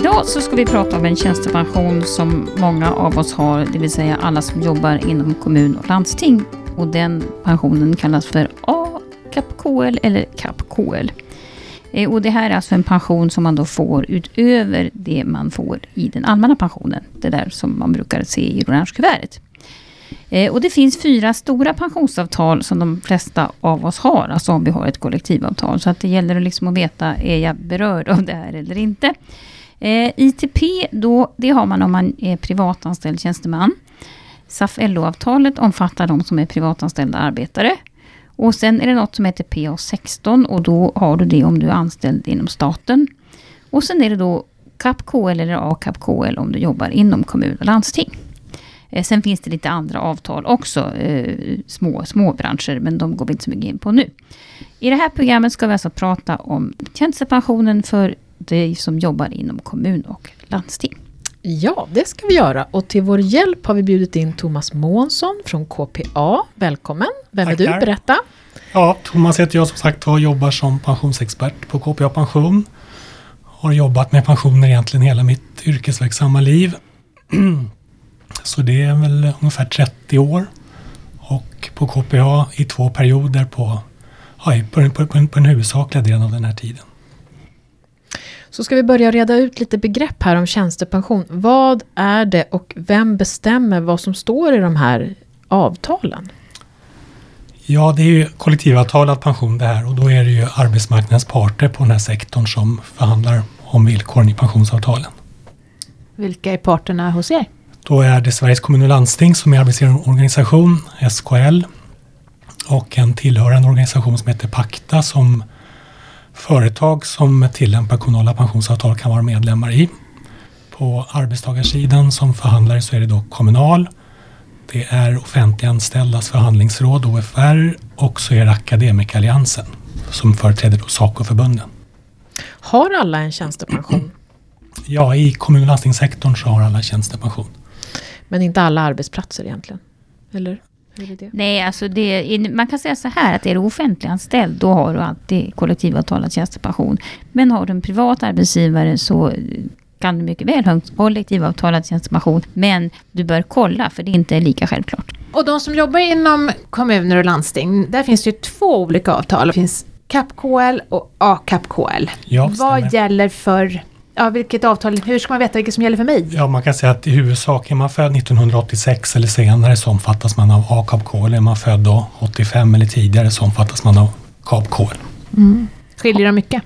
Idag så ska vi prata om en tjänstepension som många av oss har, det vill säga alla som jobbar inom kommun och landsting. Och den pensionen kallas för A-KAP-KL eller KAP-KL. Eh, och det här är alltså en pension som man då får utöver det man får i den allmänna pensionen. Det där som man brukar se i orange kuvertet. Eh, och det finns fyra stora pensionsavtal som de flesta av oss har, alltså om vi har ett kollektivavtal. Så att det gäller liksom att veta, är jag berörd av det här eller inte? Eh, ITP, då, det har man om man är privatanställd tjänsteman. SAF-LO-avtalet omfattar de som är privatanställda arbetare. Och sen är det något som heter PA16 och då har du det om du är anställd inom staten. Och sen är det då CAP-KL eller A-CAP-KL om du jobbar inom kommun och landsting. Eh, sen finns det lite andra avtal också, eh, små, små branscher, men de går vi inte så mycket in på nu. I det här programmet ska vi alltså prata om tjänstepensionen för dig som jobbar inom kommun och landsting. Ja, det ska vi göra. Och till vår hjälp har vi bjudit in Thomas Månsson från KPA. Välkommen! Vem Tackar. är du? Berätta! Ja, Thomas heter jag som sagt och jobbar som pensionsexpert på KPA Pension. Har jobbat med pensioner egentligen hela mitt yrkesverksamma liv. Så det är väl ungefär 30 år. Och på KPA i två perioder på, ja, på, på, på, på den huvudsakliga delen av den här tiden. Så ska vi börja reda ut lite begrepp här om tjänstepension. Vad är det och vem bestämmer vad som står i de här avtalen? Ja, det är ju kollektivavtalad pension det här och då är det ju arbetsmarknadens parter på den här sektorn som förhandlar om villkoren i pensionsavtalen. Vilka är parterna hos er? Då är det Sveriges kommun och landsting som är arbetsgivarorganisation, SKL, och en tillhörande organisation som heter Pakta som företag som tillämpar kommunala pensionsavtal kan vara medlemmar i. På arbetstagarsidan som förhandlare så är det då Kommunal, det är offentliganställdas förhandlingsråd, OFR, och så är det Akademikeralliansen som företräder SACO-förbunden. Har alla en tjänstepension? Ja, i kommun och landstingssektorn så har alla tjänstepension. Men inte alla arbetsplatser egentligen? Eller? Det? Nej, alltså det, man kan säga så här att är du offentliganställd då har du alltid kollektivavtalad tjänstepension. Men har du en privat arbetsgivare så kan du mycket väl ha en kollektivavtalad tjänstepension. Men du bör kolla för det är inte lika självklart. Och de som jobbar inom kommuner och landsting, där finns det ju två olika avtal. Det finns CAP-KL och ACAP-KL. Ja, Vad gäller för ja, vilket avtal, hur ska man veta vilket som gäller för mig? Ja, man kan säga att i huvudsak är man född 1986 eller senare så omfattas man av AKAP-KL. Är man född då 85 eller tidigare så omfattas man av KAP-KL. Mm. Skiljer de mycket?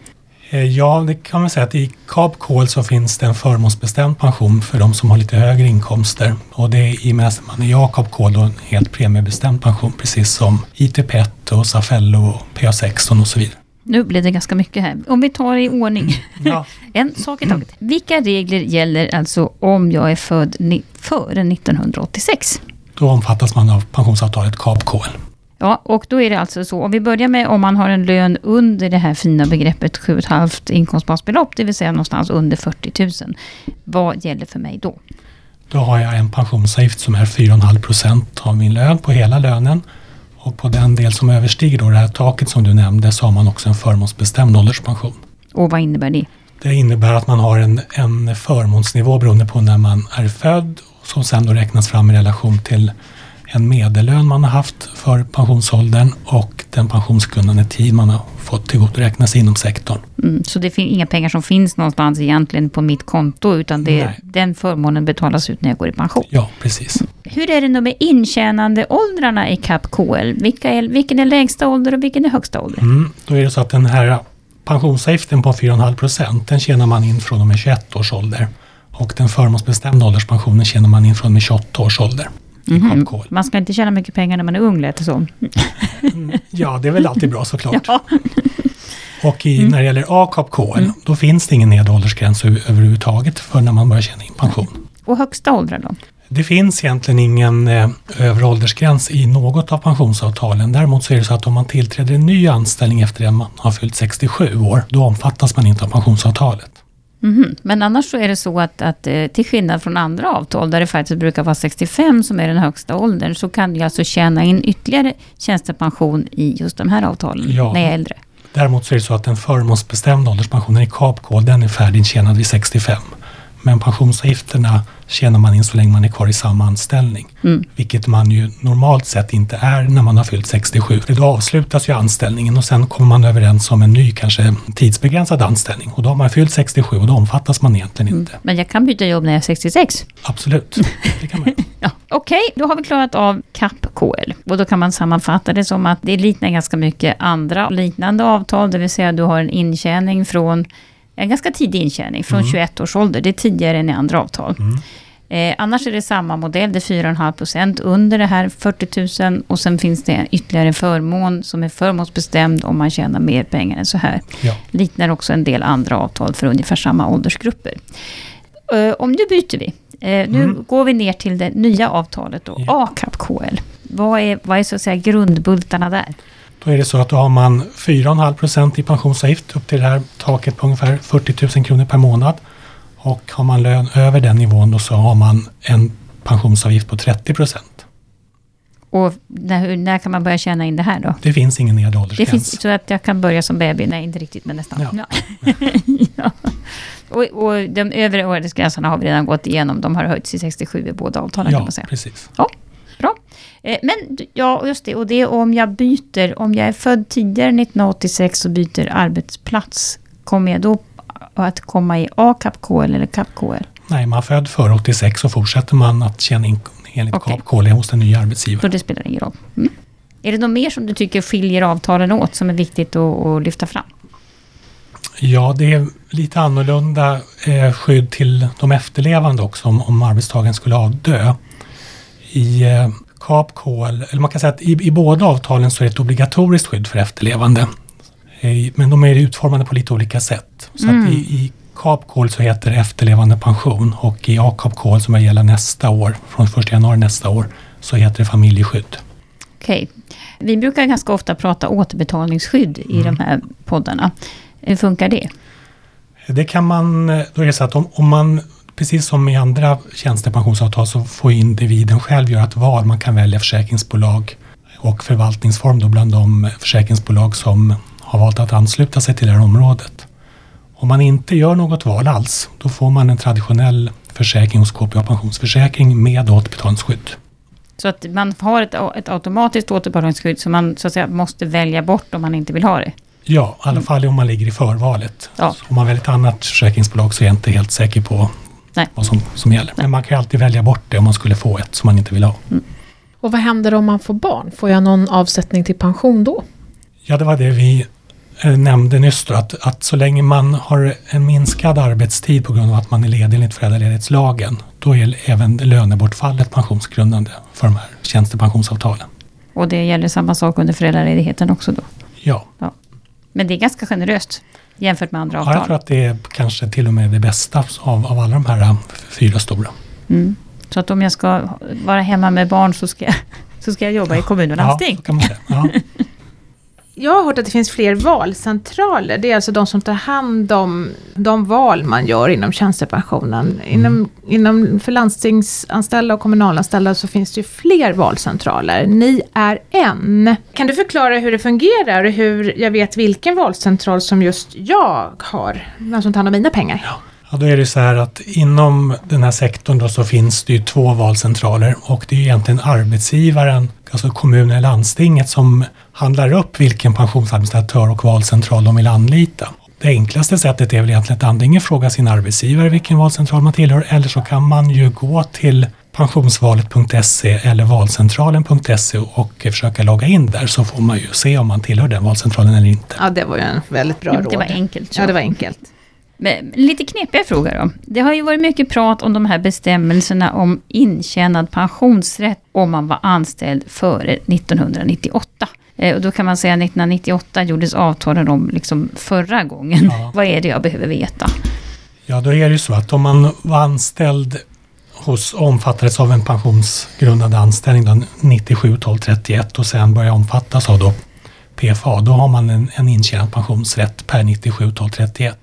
Eh, ja, det kan man säga att i KAP-KL så finns det en förmånsbestämd pension för de som har lite högre inkomster. Och det är i och med att man i AKAP-KL en helt premiebestämd pension precis som ITP1 och SAFELLO och PA16 och så vidare. Nu blev det ganska mycket här. Om vi tar det i ordning. Ja. en sak i taget. Vilka regler gäller alltså om jag är född före 1986? Då omfattas man av pensionsavtalet KAP-KL. Ja, och då är det alltså så, om vi börjar med om man har en lön under det här fina begreppet 7,5 inkomstbasbelopp, det vill säga någonstans under 40 000. Vad gäller för mig då? Då har jag en pensionsavgift som är 4,5 procent av min lön på hela lönen. Och på den del som överstiger då det här taket som du nämnde så har man också en förmånsbestämd ålderspension. Och vad innebär det? Det innebär att man har en, en förmånsnivå beroende på när man är född som sen då räknas fram i relation till en medellön man har haft för pensionsåldern och den pensionsgrundande tid man har fått tillgodoräkna sig inom sektorn. Mm, så det är inga pengar som finns någonstans egentligen på mitt konto utan det, den förmånen betalas ut när jag går i pension? Ja, precis. Mm. Hur är det nu med intjänandeåldrarna i CAP-KL? Vilka är, vilken är lägsta ålder och vilken är högsta ålder? Mm, då är det så att den här pensionsavgiften på 4,5 procent den tjänar man in från och med 21 års ålder. Och den förmånsbestämda ålderspensionen tjänar man in från och med 28 års ålder. Mm -hmm. Man ska inte tjäna mycket pengar när man är ung, lät det så. Mm, ja, det är väl alltid bra såklart. Ja. Och i, mm. när det gäller AKAP-KL, mm. då finns det ingen nedre åldersgräns överhuvudtaget för när man börjar tjäna in pension. Och högsta åldrar då? Det finns egentligen ingen eh, övre åldersgräns i något av pensionsavtalen. Däremot så är det så att om man tillträder en ny anställning efter att man har fyllt 67 år, då omfattas man inte av pensionsavtalet. Mm. Men annars så är det så att, att eh, till skillnad från andra avtal där det faktiskt brukar vara 65 som är den högsta åldern så kan du alltså tjäna in ytterligare tjänstepension i just de här avtalen ja. när jag är äldre. Däremot så är det så att den förmånsbestämda ålderspensionen i KAPK den är färdigintjänad vid 65. Men pensionsavgifterna tjänar man in så länge man är kvar i samma anställning. Mm. Vilket man ju normalt sett inte är när man har fyllt 67. För då avslutas ju anställningen och sen kommer man överens om en ny, kanske tidsbegränsad anställning. Och då har man fyllt 67 och då omfattas man egentligen mm. inte. Men jag kan byta jobb när jag är 66? Absolut, det kan man ja. Okej, okay, då har vi klarat av CAP-KL. Och då kan man sammanfatta det som att det liknar ganska mycket andra liknande avtal, det vill säga du har en intjäning från en ganska tidig intjäning, från mm. 21 års ålder. Det är tidigare än i andra avtal. Mm. Eh, annars är det samma modell, det är 4,5 procent under det här 40 000 och sen finns det ytterligare en förmån som är förmånsbestämd om man tjänar mer pengar än så här. Ja. Liknar också en del andra avtal för ungefär samma åldersgrupper. Eh, om nu byter vi. Eh, nu mm. går vi ner till det nya avtalet då, ja. ACAP-KL. Vad är, vad är så att säga grundbultarna där? Då är det så att då har man 4,5 procent i pensionsavgift upp till det här taket på ungefär 40 000 kronor per månad. Och har man lön över den nivån då så har man en pensionsavgift på 30 procent. Och när, när, kan man börja tjäna in det här då? Det finns ingen nedre åldersgräns. Det finns så att jag kan börja som baby? Nej, inte riktigt, men nästan. Ja. ja. Och, och, de övre åldersgränserna har vi redan gått igenom. De har höjts till 67 i båda avtalen ja, kan man säga. Precis. Ja, bra. Eh, men ja, just det. Och det är om jag byter. Om jag är född tidigare 1986 och byter arbetsplats. Kommer jag då att komma i A-KAP-KL eller KAP-KL? Nej, man är född före 86 så fortsätter man att tjäna in enligt okay. KAP-KL hos den nya arbetsgivaren. Så det spelar ingen roll. Mm. Är det något mer som du tycker skiljer avtalen åt som är viktigt att, att lyfta fram? Ja, det är lite annorlunda eh, skydd till de efterlevande också om, om arbetstagaren skulle avdö. I eh, KAP, KL, eller man kan säga att i, i båda avtalen så är det ett obligatoriskt skydd för efterlevande. Eh, men de är utformade på lite olika sätt. Så mm. i, i KAP KOL så heter det efterlevande pension och i AKAP KOL som gäller nästa år, från 1 januari nästa år, så heter det familjeskydd. Okej. Okay. Vi brukar ganska ofta prata återbetalningsskydd i mm. de här poddarna. Hur funkar det? Det kan man, då är det så att om, om man precis som i andra tjänstepensionsavtal så får individen själv göra ett val. Man kan välja försäkringsbolag och förvaltningsform då bland de försäkringsbolag som har valt att ansluta sig till det här området. Om man inte gör något val alls, då får man en traditionell försäkring hos KPA Pensionsförsäkring med återbetalningsskydd. Så att man har ett, ett automatiskt återbetalningsskydd som man så att säga måste välja bort om man inte vill ha det? Ja, i alla fall om man ligger i förvalet. Ja. om man väljer ett annat försäkringsbolag så är jag inte helt säker på Nej. vad som, som gäller. Men man kan alltid välja bort det om man skulle få ett som man inte vill ha. Mm. Och vad händer om man får barn? Får jag någon avsättning till pension då? Ja, det var det vi eh, nämnde nyss då, att, att så länge man har en minskad arbetstid på grund av att man är ledig enligt föräldraledighetslagen, då är även lönebortfallet pensionsgrundande för de här tjänstepensionsavtalen. Och det gäller samma sak under föräldraledigheten också då? Ja. ja. Men det är ganska generöst jämfört med andra avtal? Ja, jag tror att det är kanske till och med det bästa av, av alla de här fyra stora. Mm. Så att om jag ska vara hemma med barn så ska jag, så ska jag jobba i kommun och landsting? Ja, kan man säga. Ja. Jag har hört att det finns fler valcentraler. Det är alltså de som tar hand om de val man gör inom tjänstepensionen. Mm. Inom, inom, för landstingsanställda och kommunalanställda så finns det ju fler valcentraler. Ni är en. Kan du förklara hur det fungerar och hur jag vet vilken valcentral som just jag har? Vem som tar hand om mina pengar? Ja. Ja, då är det så här att inom den här sektorn då så finns det ju två valcentraler och det är egentligen arbetsgivaren, alltså kommunen eller landstinget som handlar upp vilken pensionsadministratör och valcentral de vill anlita. Det enklaste sättet är väl egentligen att antingen fråga sin arbetsgivare vilken valcentral man tillhör eller så kan man ju gå till pensionsvalet.se eller valcentralen.se och försöka logga in där så får man ju se om man tillhör den valcentralen eller inte. Ja, det var ju en väldigt bra råd. Det var enkelt. Så. Ja, det var enkelt. Men lite knepiga frågor då. Det har ju varit mycket prat om de här bestämmelserna om intjänad pensionsrätt om man var anställd före 1998. Eh, och då kan man säga att 1998 gjordes avtalen om liksom förra gången. Ja. Vad är det jag behöver veta? Ja, då är det ju så att om man var anställd hos, omfattades av en pensionsgrundande anställning då, 97 12 31 och sen började omfattas av då PFA, då har man en, en intjänad pensionsrätt per 97 12 31.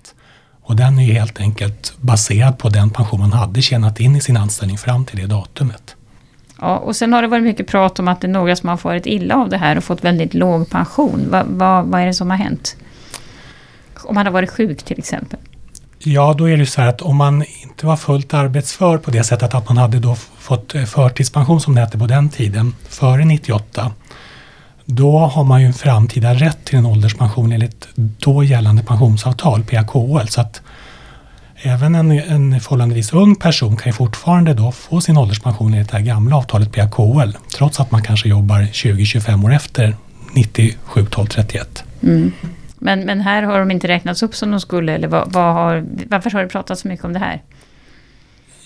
Och den är helt enkelt baserad på den pension man hade tjänat in i sin anställning fram till det datumet. Ja, och sen har det varit mycket prat om att det är några som har farit illa av det här och fått väldigt låg pension. Va, va, vad är det som har hänt? Om man har varit sjuk till exempel? Ja, då är det så här att om man inte var fullt arbetsför på det sättet att man hade då fått eh, förtidspension som det hette på den tiden, före 98, då har man ju en framtida rätt till en ålderspension enligt då gällande pensionsavtal, PAKL. Så att även en, en förhållandevis ung person kan ju fortfarande då få sin ålderspension enligt det här gamla avtalet PAKL, trots att man kanske jobbar 20-25 år efter 97 12 31. Mm. Men, men här har de inte räknats upp som de skulle, eller vad, vad har, varför har det pratats så mycket om det här?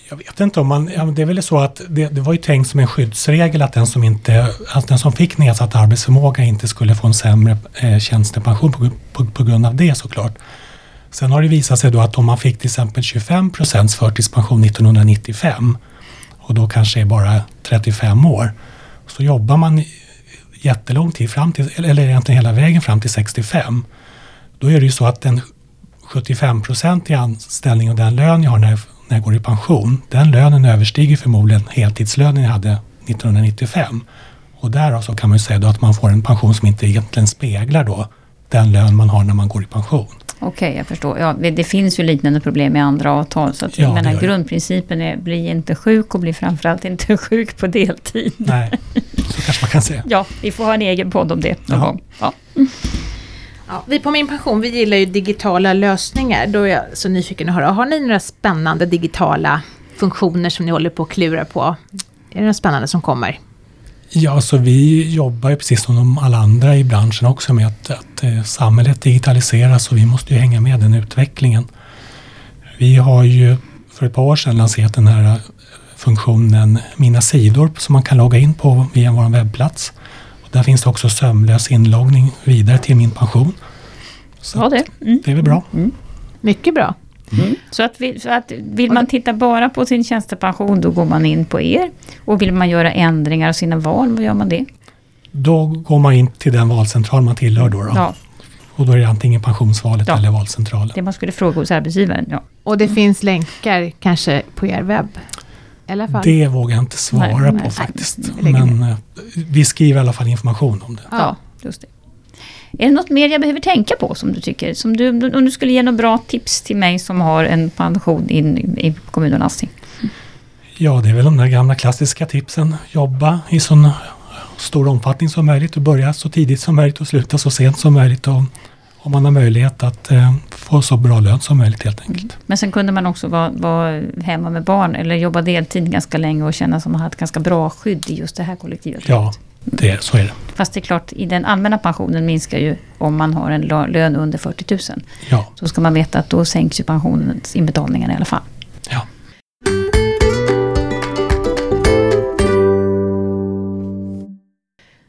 Jag vet inte om man, ja, det är väl så att det, det, var ju tänkt som en skyddsregel att den som, inte, att den som fick nedsatt arbetsförmåga inte skulle få en sämre eh, tjänstepension på, på, på, grund av det såklart. Sen har det visat sig då att om man fick till exempel 25 procents förtidspension 1995 och då kanske är bara 35 år, så jobbar man jättelång tid fram till, eller egentligen hela vägen fram till 65 då är det ju så att den 75-procentiga anställning och den lön jag har när jag, när jag går i pension, den lönen överstiger förmodligen heltidslönen jag hade 1995. Och därav så kan man ju säga då att man får en pension som inte egentligen speglar då den lön man har när man går i pension. Okej, okay, jag förstår. Ja, det, finns ju liknande problem i andra avtal. Så att, ja, menar, grundprincipen är bli inte sjuk och bli framförallt inte sjuk på deltid. Nej, så kanske man kan säga. Ja, vi får ha en egen podd om det någon gång. Ja. Ja, vi på Min Pension vi gillar ju digitala lösningar. Då är jag så nyfiken att höra, har ni några spännande digitala funktioner som ni håller på att klura på? Är det något spännande som kommer? Ja, så vi jobbar ju precis som alla andra i branschen också med att, att eh, samhället digitaliseras och vi måste ju hänga med den utvecklingen. Vi har ju för ett par år sedan lanserat den här eh, funktionen Mina sidor som man kan logga in på via vår webbplats. Där finns det också sömlös inloggning vidare till min pension. Så ja, det. Mm. det är väl bra. Mm. Mycket bra. Mm. Så, att vi, så att vill man titta bara på sin tjänstepension, då går man in på er. Och vill man göra ändringar av sina val, vad gör man det? Då går man in till den valcentral man tillhör då. då. Ja. Och då är det antingen pensionsvalet ja. eller valcentralen. Det man skulle fråga hos arbetsgivaren, ja. Och det finns länkar kanske på er webb? Det vågar jag inte svara nej, på nej, faktiskt. Nej, Men eh, vi skriver i alla fall information om det. Ja, just det. Är det något mer jag behöver tänka på som du tycker? Som du, om du skulle ge några bra tips till mig som har en pension in, i kommun och landsting? Ja, det är väl de där gamla klassiska tipsen. Jobba i så stor omfattning som möjligt och börja så tidigt som möjligt och sluta så sent som möjligt. Och om man har möjlighet att eh, få så bra lön som möjligt helt enkelt. Mm. Men sen kunde man också vara, vara, hemma med barn eller jobba deltid ganska länge och känna som man har ett ganska bra skydd i just det här kollektivet. Ja, det, så är det. Fast det är klart, i den allmänna pensionen minskar ju om man har en lön under 40 000. Ja. Så ska man veta att då sänks ju pensionens inbetalningar i alla fall.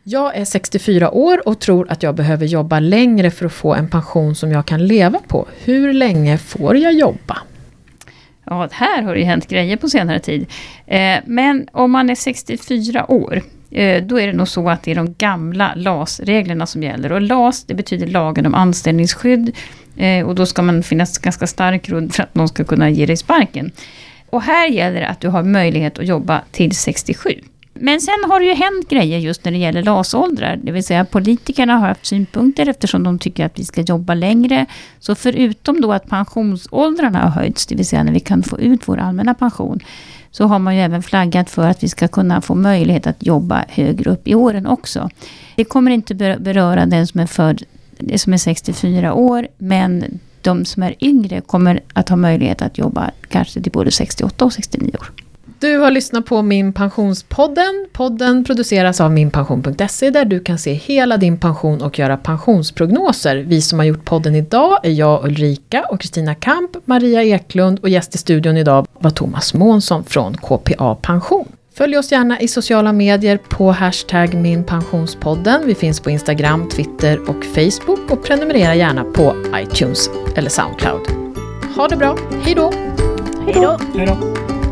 Jag är 64 år och tror att jag behöver jobba längre för att få en pension som jag kan leva på. Hur länge får jag jobba? Ja, här har det ju hänt grejer på senare tid. Eh, men om man är 64 år, eh, då är det nog så att det är de gamla LAS-reglerna som gäller. Och LAS, det betyder lagen om anställningsskydd. Eh, och då ska man finnas ganska stark grund för att någon ska kunna ge dig sparken. Och här gäller det att du har möjlighet att jobba till 67. Men sen har det ju hänt grejer just när det gäller LAS-åldrar. Det vill säga politikerna har haft synpunkter eftersom de tycker att vi ska jobba längre. Så förutom då att pensionsåldrarna har höjts, det vill säga när vi kan få ut vår allmänna pension, så har man ju även flaggat för att vi ska kunna få möjlighet att jobba högre upp i åren också. Det kommer inte beröra den som är född, som är 64 år, men de som är yngre kommer att ha möjlighet att jobba kanske till både 68 och 69 år. Du har lyssnat på Min Pensionspodden. Podden produceras av minpension.se där du kan se hela din pension och göra pensionsprognoser. Vi som har gjort podden idag är jag Ulrika och Kristina Kamp, Maria Eklund och gäst i studion idag var Thomas Månsson från KPA Pension. Följ oss gärna i sociala medier på hashtag minpensionspodden. Vi finns på Instagram, Twitter och Facebook och prenumerera gärna på iTunes eller Soundcloud. Ha det bra, hej då! Hej då!